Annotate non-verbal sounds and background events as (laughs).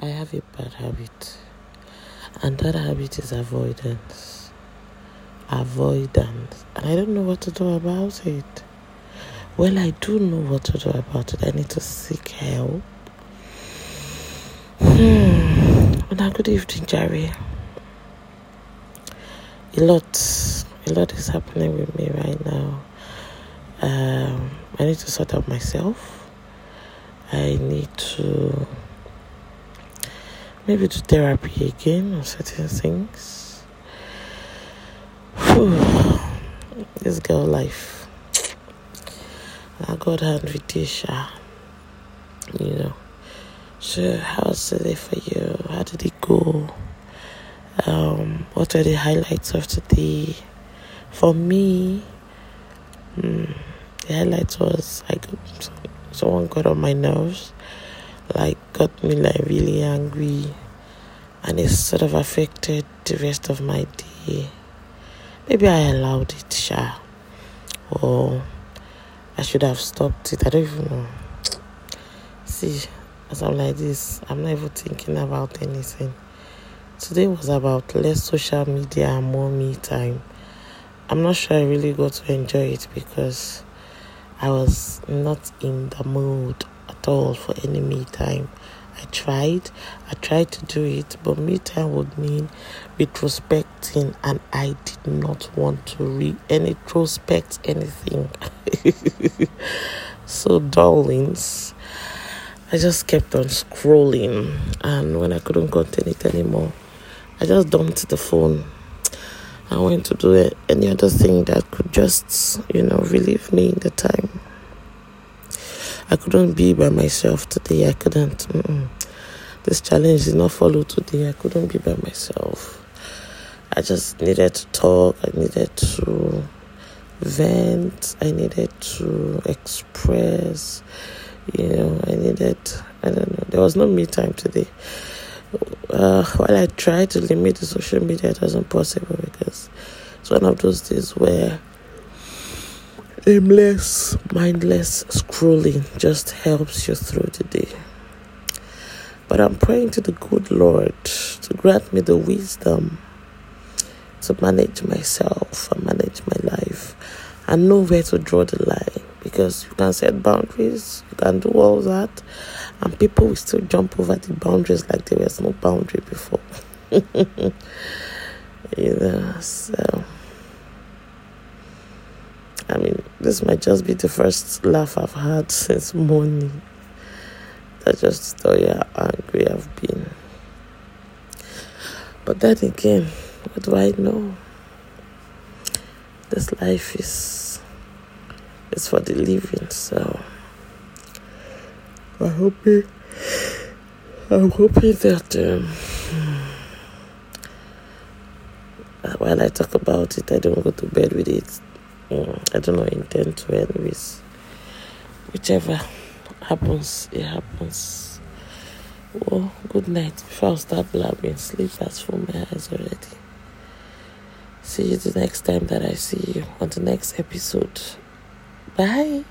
I have a bad habit, and that habit is avoidance. Avoidance. And I don't know what to do about it. Well, I do know what to do about it. I need to seek help. Hmm. (sighs) Now, good evening, Jerry. A lot, a lot is happening with me right now. Um, I need to sort out myself. I need to maybe do therapy again on certain things. Whew. This girl life. I got hand with Tisha. You know. So how's the day for you? How did it go? Um, what are the highlights of today? For me, mm, the highlight was like someone got on my nerves like got me like really angry and it sort of affected the rest of my day. Maybe I allowed it, sha. Or I should have stopped it. I don't even know. See, as I'm like this, I'm not even thinking about anything. Today was about less social media and more me time. I'm not sure I really got to enjoy it because I was not in the mood at all for any me time. I tried, I tried to do it, but me time would mean retrospecting, and I did not want to read retrospect anything. (laughs) so, darlings, I just kept on scrolling, and when I couldn't contain it anymore, I just dumped the phone. I went to do any other thing that could just, you know, relieve me in the time. I couldn't be by myself today. I couldn't. Mm-mm. This challenge did not follow today. I couldn't be by myself. I just needed to talk. I needed to vent. I needed to express. You know, I needed. I don't know. There was no me time today. Uh, while I tried to limit the social media, it wasn't possible because it's one of those days where aimless, mindless scrolling just helps you through the day. But I'm praying to the good Lord to grant me the wisdom to manage myself and manage my life and know where to draw the line because you can set boundaries, you can do all that, and people will still jump over the boundaries like there was no boundary before. (laughs) you know, so. I mean, this might just be the first laugh I've had (laughs) since morning. That just tell you how angry I've been. But then again, what do I know? This life is is for the living, so I hope I'm hoping that um, (sighs) while I talk about it, I don't go to bed with it Mm, I don't know, intend to, anyways. Whichever happens, it happens. Well, good night. Before I start blabbing, sleep has full my eyes already. See you the next time that I see you on the next episode. Bye.